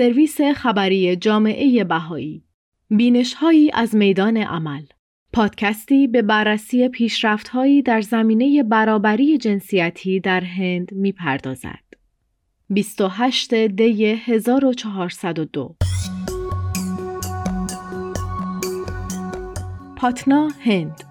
سرویس خبری جامعه بهایی. بینشهایی از میدان عمل. پادکستی به بررسی پیشرفتهایی در زمینه برابری جنسیتی در هند می‌پردازد. 28 دی 1402 پاتنا هند.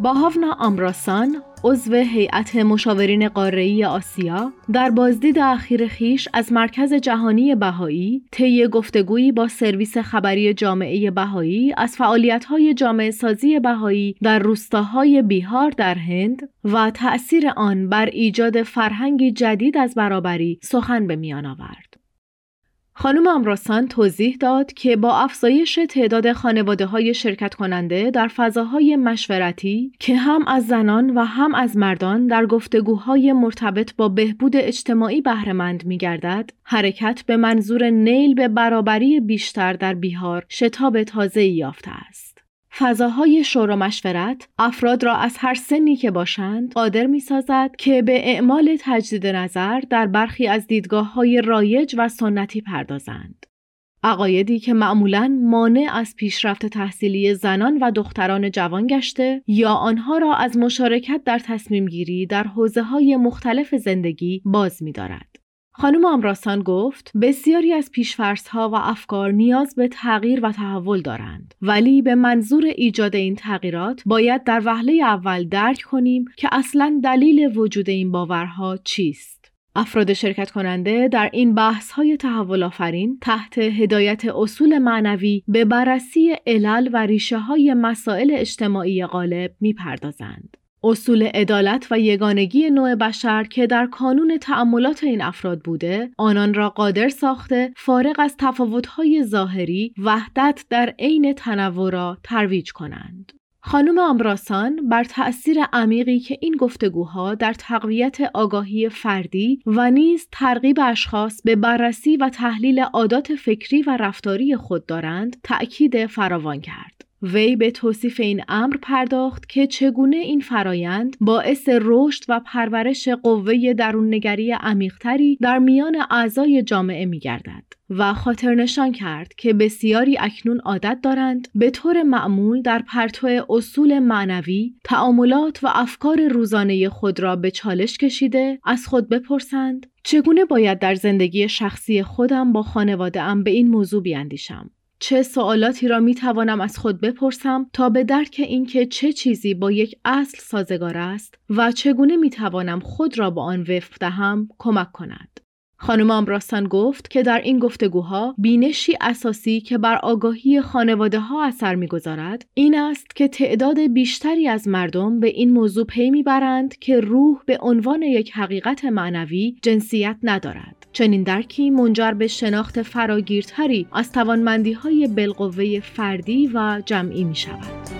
باهاونا آمراسان عضو هیئت مشاورین قاره‌ای آسیا در بازدید اخیر خیش از مرکز جهانی بهایی طی گفتگویی با سرویس خبری جامعه بهایی از فعالیت‌های جامعه سازی بهایی در روستاهای بیهار در هند و تأثیر آن بر ایجاد فرهنگی جدید از برابری سخن به میان آورد. خانم امراسان توضیح داد که با افزایش تعداد خانواده های شرکت کننده در فضاهای مشورتی که هم از زنان و هم از مردان در گفتگوهای مرتبط با بهبود اجتماعی بهرهمند می گردد، حرکت به منظور نیل به برابری بیشتر در بیهار شتاب تازه یافته است. فضاهای شور و مشورت افراد را از هر سنی که باشند قادر می سازد که به اعمال تجدید نظر در برخی از دیدگاه های رایج و سنتی پردازند. عقایدی که معمولا مانع از پیشرفت تحصیلی زنان و دختران جوان گشته یا آنها را از مشارکت در تصمیم گیری در حوزه های مختلف زندگی باز می دارد. خانم آمراسان گفت بسیاری از پیشفرزها و افکار نیاز به تغییر و تحول دارند ولی به منظور ایجاد این تغییرات باید در وهله اول درک کنیم که اصلا دلیل وجود این باورها چیست افراد شرکت کننده در این بحث های تحول آفرین تحت هدایت اصول معنوی به بررسی علل و ریشه های مسائل اجتماعی غالب می پردازند. اصول عدالت و یگانگی نوع بشر که در کانون تأملات این افراد بوده آنان را قادر ساخته فارغ از تفاوت‌های ظاهری وحدت در عین تنوع را ترویج کنند خانم آمراسان بر تأثیر عمیقی که این گفتگوها در تقویت آگاهی فردی و نیز ترغیب اشخاص به بررسی و تحلیل عادات فکری و رفتاری خود دارند تأکید فراوان کرد. وی به توصیف این امر پرداخت که چگونه این فرایند باعث رشد و پرورش قوه دروننگری عمیقتری در میان اعضای جامعه می گردد و خاطر نشان کرد که بسیاری اکنون عادت دارند به طور معمول در پرتو اصول معنوی تعاملات و افکار روزانه خود را به چالش کشیده از خود بپرسند چگونه باید در زندگی شخصی خودم با خانواده ام به این موضوع بیاندیشم چه سوالاتی را می توانم از خود بپرسم تا به درک اینکه چه چیزی با یک اصل سازگار است و چگونه می توانم خود را با آن وفق دهم کمک کند. خانم آمراستان گفت که در این گفتگوها بینشی اساسی که بر آگاهی خانواده ها اثر می‌گذارد این است که تعداد بیشتری از مردم به این موضوع پی می‌برند که روح به عنوان یک حقیقت معنوی جنسیت ندارد چنین درکی منجر به شناخت فراگیرتری از توانمندی های بالقوه فردی و جمعی می شود.